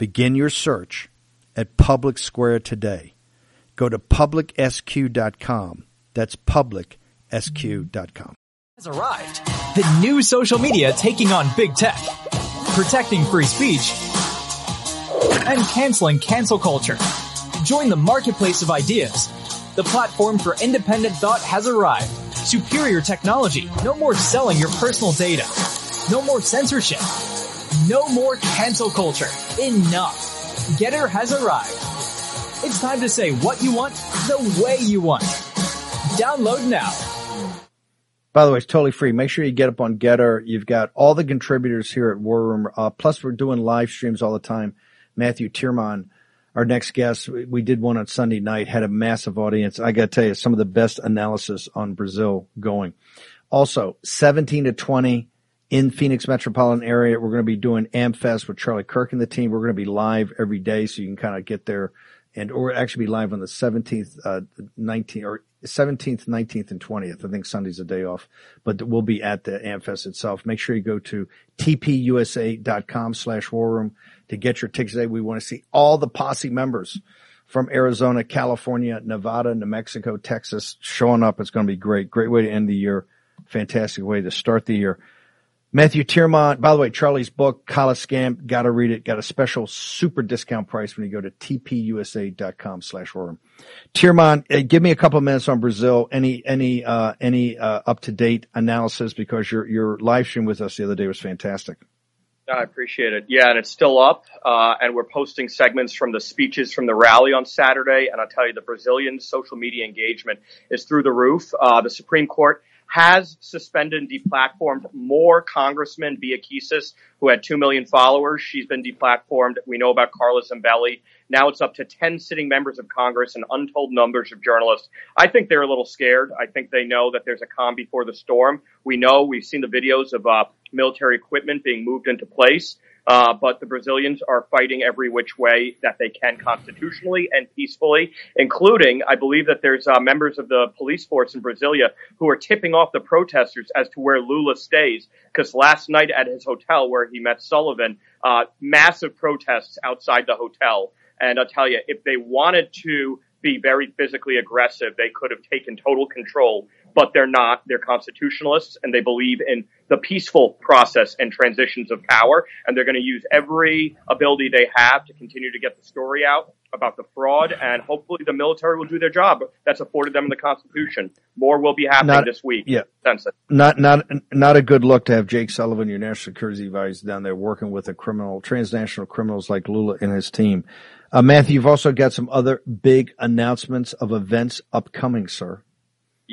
Begin your search at Public Square today. Go to publicsq.com. That's publicsq.com. Has arrived. The new social media taking on big tech, protecting free speech, and canceling cancel culture. Join the marketplace of ideas. The platform for independent thought has arrived. Superior technology. No more selling your personal data. No more censorship no more cancel culture. Enough. GETTR has arrived. It's time to say what you want the way you want. Download now. By the way, it's totally free. Make sure you get up on GETTR. You've got all the contributors here at War Room. Uh, plus, we're doing live streams all the time. Matthew Tyrmand our next guest, we did one on Sunday night, had a massive audience. I got to tell you, some of the best analysis on Brazil going. Also, 17 to 20 in Phoenix metropolitan area. We're going to be doing AmFest with Charlie Kirk and the team. We're going to be live every day, so you can kind of get there and or actually be live on the 17th, uh, 19th or 17th, 19th, and 20th. I think Sunday's a day off, but we'll be at the AmFest itself. Make sure you go to tpusa.com slash war room to get your tickets today. We want to see all the posse members from Arizona, California, Nevada, New Mexico, Texas showing up. It's going to be great. Great way to end the year. Fantastic way to start the year. Matthew Tyrmand, by the way, Charlie's book, College Scam, gotta read it. Got a special super discount price when you go to tpusa.com slash room. Tyrmand, uh, give me a couple of minutes on Brazil. Any, any, uh, any, uh, up to date analysis because your, your live stream with us the other day was fantastic. I appreciate it. Yeah, and it's still up, uh, and we're posting segments from the speeches from the rally on Saturday. And I'll tell you, the Brazilian social media engagement is through the roof. Uh, the Supreme Court has suspended and deplatformed more congressmen, Bia Kicis, who had 2 million followers. She's been deplatformed. We know about Carla Zambelli. Now it's up to 10 sitting members of Congress and untold numbers of journalists. I think they're a little scared. I think they know that there's a calm before the storm. We know, we've seen the videos of uh, military equipment being moved into place. Uh, but the Brazilians are fighting every which way that they can constitutionally and peacefully, including, I believe that there's uh, members of the police force in Brasilia who are tipping off the protesters as to where Lula stays. Because last night at his hotel where he met Sullivan, uh, massive protests outside the hotel. And I'll tell you, if they wanted to be very physically aggressive, they could have taken total control but they're not. They're constitutionalists and they believe in the peaceful process and transitions of power. And they're going to use every ability they have to continue to get the story out about the fraud. And hopefully the military will do their job that's afforded them in the Constitution. More will be happening not, this week. Yeah. Not, not, not a good look to have Jake Sullivan, your national security advisor down there working with a criminal, transnational criminals like Lula and his team. Uh, Matthew, you've also got some other big announcements of events upcoming, sir.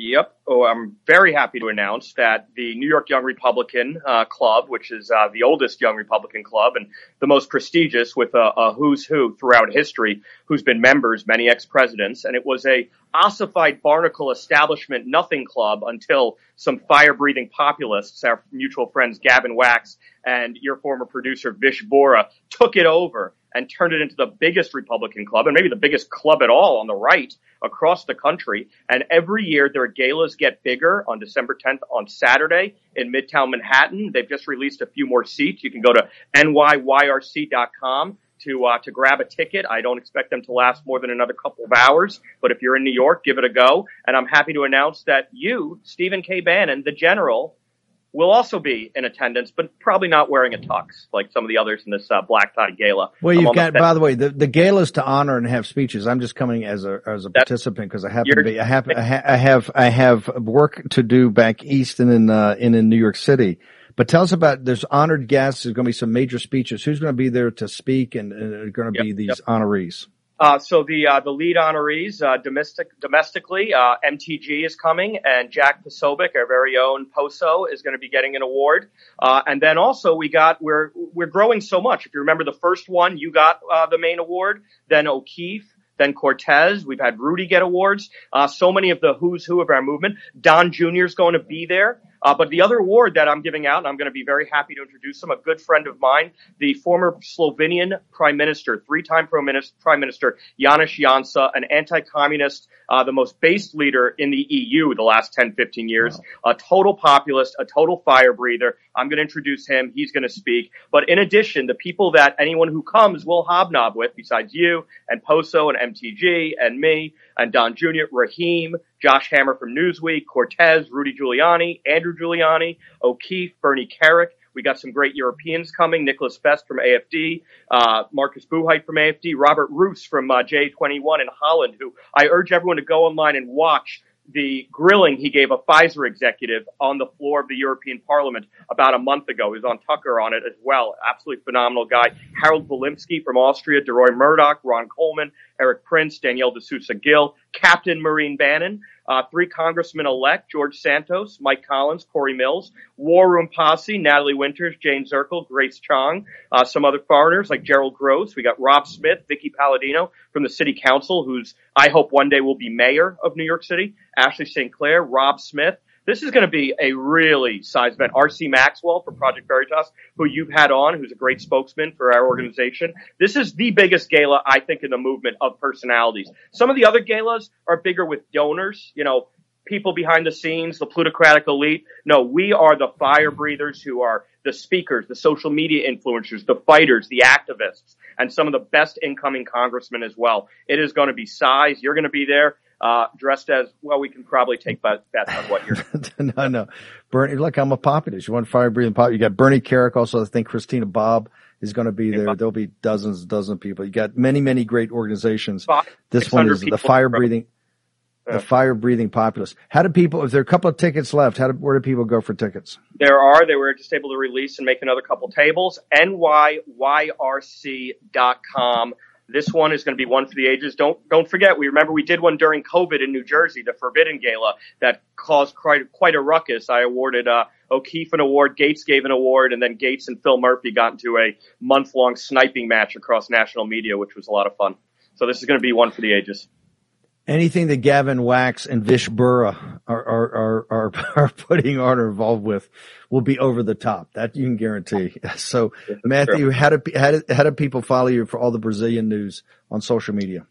Yep. Oh, I'm very happy to announce that the New York Young Republican uh, Club, which is uh, the oldest Young Republican club and the most prestigious with a, a, who's who throughout history, who's been members, many ex-presidents, and it was a ossified barnacle establishment nothing club until some fire-breathing populists, our mutual friends Gavin Wax and your former producer Vish Burra, took it over and turned it into the biggest Republican club and maybe the biggest club at all on the right across the country. And every year their galas get bigger on December 10th on Saturday in Midtown Manhattan. They've just released a few more seats. You can go to nyyrc.com to uh, to grab a ticket. I don't expect them to last more than another couple of hours, but if you're in New York, give it a go. And I'm happy to announce that you, Stephen K. Bannon, the general, will also be in attendance, but probably not wearing a tux like some of the others in this uh, black tie gala. Well, you've got, by the way, the, the gala is to honor and have speeches. I'm just coming as a as a participant because I happen to be I have I, ha- I have I have work to do back east and in uh, in in New York City. But tell us about there's honored guests. There's going to be some major speeches. Who's going to be there to speak and, and are going to yep, be these yep. honorees? Uh, so the uh, the lead honorees uh, domestic domestically, uh, MTG is coming, and Jack Posobiec, our very own Poso, is going to be getting an award. Uh, and then also we got we're we're growing so much. If you remember the first one, you got uh, the main award. Then O'Keefe, then Cortes. We've had Rudy get awards. Uh, so many of the who's who of our movement. Don Jr. is going to be there. Uh, but the other award that I'm giving out, and I'm going to be very happy to introduce him, a good friend of mine, the former Slovenian Prime Minister, three-time Prime Minister, Janez Janša, an anti-communist, uh, the most based leader in the EU the last 10, 15 years, wow. a total populist, a total fire breather. I'm going to introduce him. He's going to speak. But in addition, the people that anyone who comes will hobnob with, besides you and Poso and MTG and me and Don Jr., Raheem, Josh Hammer from Newsweek, Cortes, Rudy Giuliani, Andrew Giuliani, O'Keefe, Bernie Kerik. We got some great Europeans coming. Nicholas Fest from AFD, uh, Markus Buchheit from AFD, Robert Roos from uh, J21 in Holland, who I urge everyone to go online and watch the grilling he gave a Pfizer executive on the floor of the European Parliament about a month ago. He was on Tucker on it as well. Absolutely phenomenal guy. Harald Vilimsky from Austria, DeRoy Murdock, Ron Coleman, Erik Prince, Danielle D'Souza Gill, Captain Maureen Bannon. Uh, three congressmen elect, George Santos, Mike Collins, Corey Mills, War Room Posse, Natalie Winters, Jayne Zirkle, Grace Chong, uh, some other foreigners like Gerald Grosz. We got Rob Smith, Vickie Paladino from the city council, who's I hope one day will be mayor of New York City, Ashley St. Clair, Rob Smith, this is going to be a really size event. RC Maxwell from Project Veritas, who you've had on, who's a great spokesman for our organization. This is the biggest gala, I think, in the movement of personalities. Some of the other galas are bigger with donors, you know, people behind the scenes, the plutocratic elite. No, we are the fire breathers who are the speakers, the social media influencers, the fighters, the activists, and some of the best incoming congressmen as well. It is going to be size. You're going to be there uh, dressed as well. We can probably take bets on what you're. no, no, Bernie. Look, I'm a populist. You want fire breathing pop? You got Bernie Kerik. Also, I think Christina Bobb is going to be there. There'll be dozens, dozens of people. You got many, many great organizations. This one is the fire breathing. The fire breathing populace. How do people, if there are a couple of tickets left, how do, where do people go for tickets? There are. They were just able to release and make another couple tables. NYYRC.com. This one is going to be one for the ages. Don't don't forget. We remember we did one during COVID in New Jersey, the Forbidden Gala, that caused quite quite a ruckus. I awarded uh, O'Keefe an award, Gates gave an award, and then Gates and Phil Murphy got into a month long sniping match across national media, which was a lot of fun. So this is going to be one for the ages anything that Gavin Wax and Vish Burra are, are, are, are, are putting on or involved with will be over the top. That you can guarantee. So Matthew, how do, how do, how do people follow you for all the Brazilian news on social media?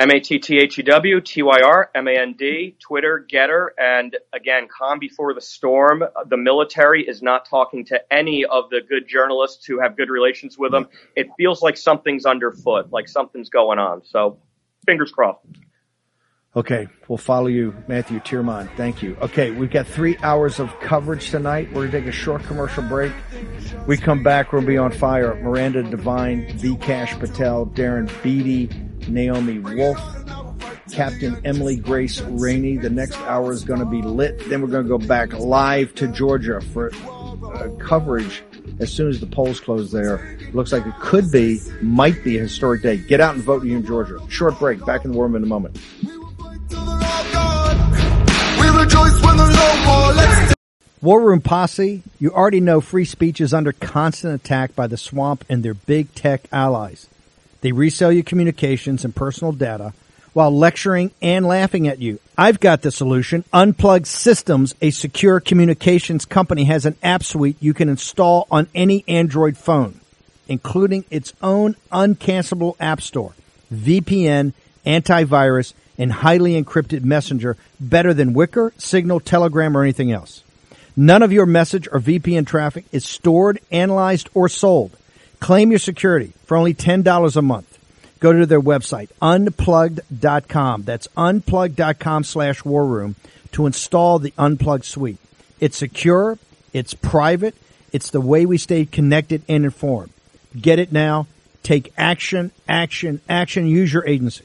M-A-T-T-H-E-W, T-Y-R, M-A-N-D, Twitter, Gettr, and again, calm before the storm. The military is not talking to any of the good journalists who have good relations with them. Mm. It feels like something's underfoot, like something's going on. So fingers crossed. Okay, we'll follow you, Matthew Tyrmand. Thank you. Okay, we've got three hours of coverage tonight. We're going to take a short commercial break. We come back, we'll be on fire. Miranda Devine, Vikash Patel, Darren Beattie, Naomi Wolf, Captain Emily Grace Rainey. The next hour is going to be lit. Then we're going to go back live to Georgia for uh, coverage as soon as the polls close there. Looks like it could be, might be a historic day. Get out and vote in Georgia. Short break. Back in the war room in a moment. War Room Posse, you already know free speech is under constant attack by the swamp and their big tech allies. They resell your communications and personal data while lecturing and laughing at you. I've got the solution. Unplug Systems, a secure communications company, has an app suite you can install on any Android phone, including its own uncancelable app store, VPN, antivirus, and highly encrypted messenger better than Wickr, Signal, Telegram, or anything else. None of your message or VPN traffic is stored, analyzed, or sold. Claim your security for only $10 a month. Go to their website, unplugged.com. That's unplugged.com slash war room to install the Unplugged suite. It's secure. It's private. It's the way we stay connected and informed. Get it now. Take action, action, action. Use your agency.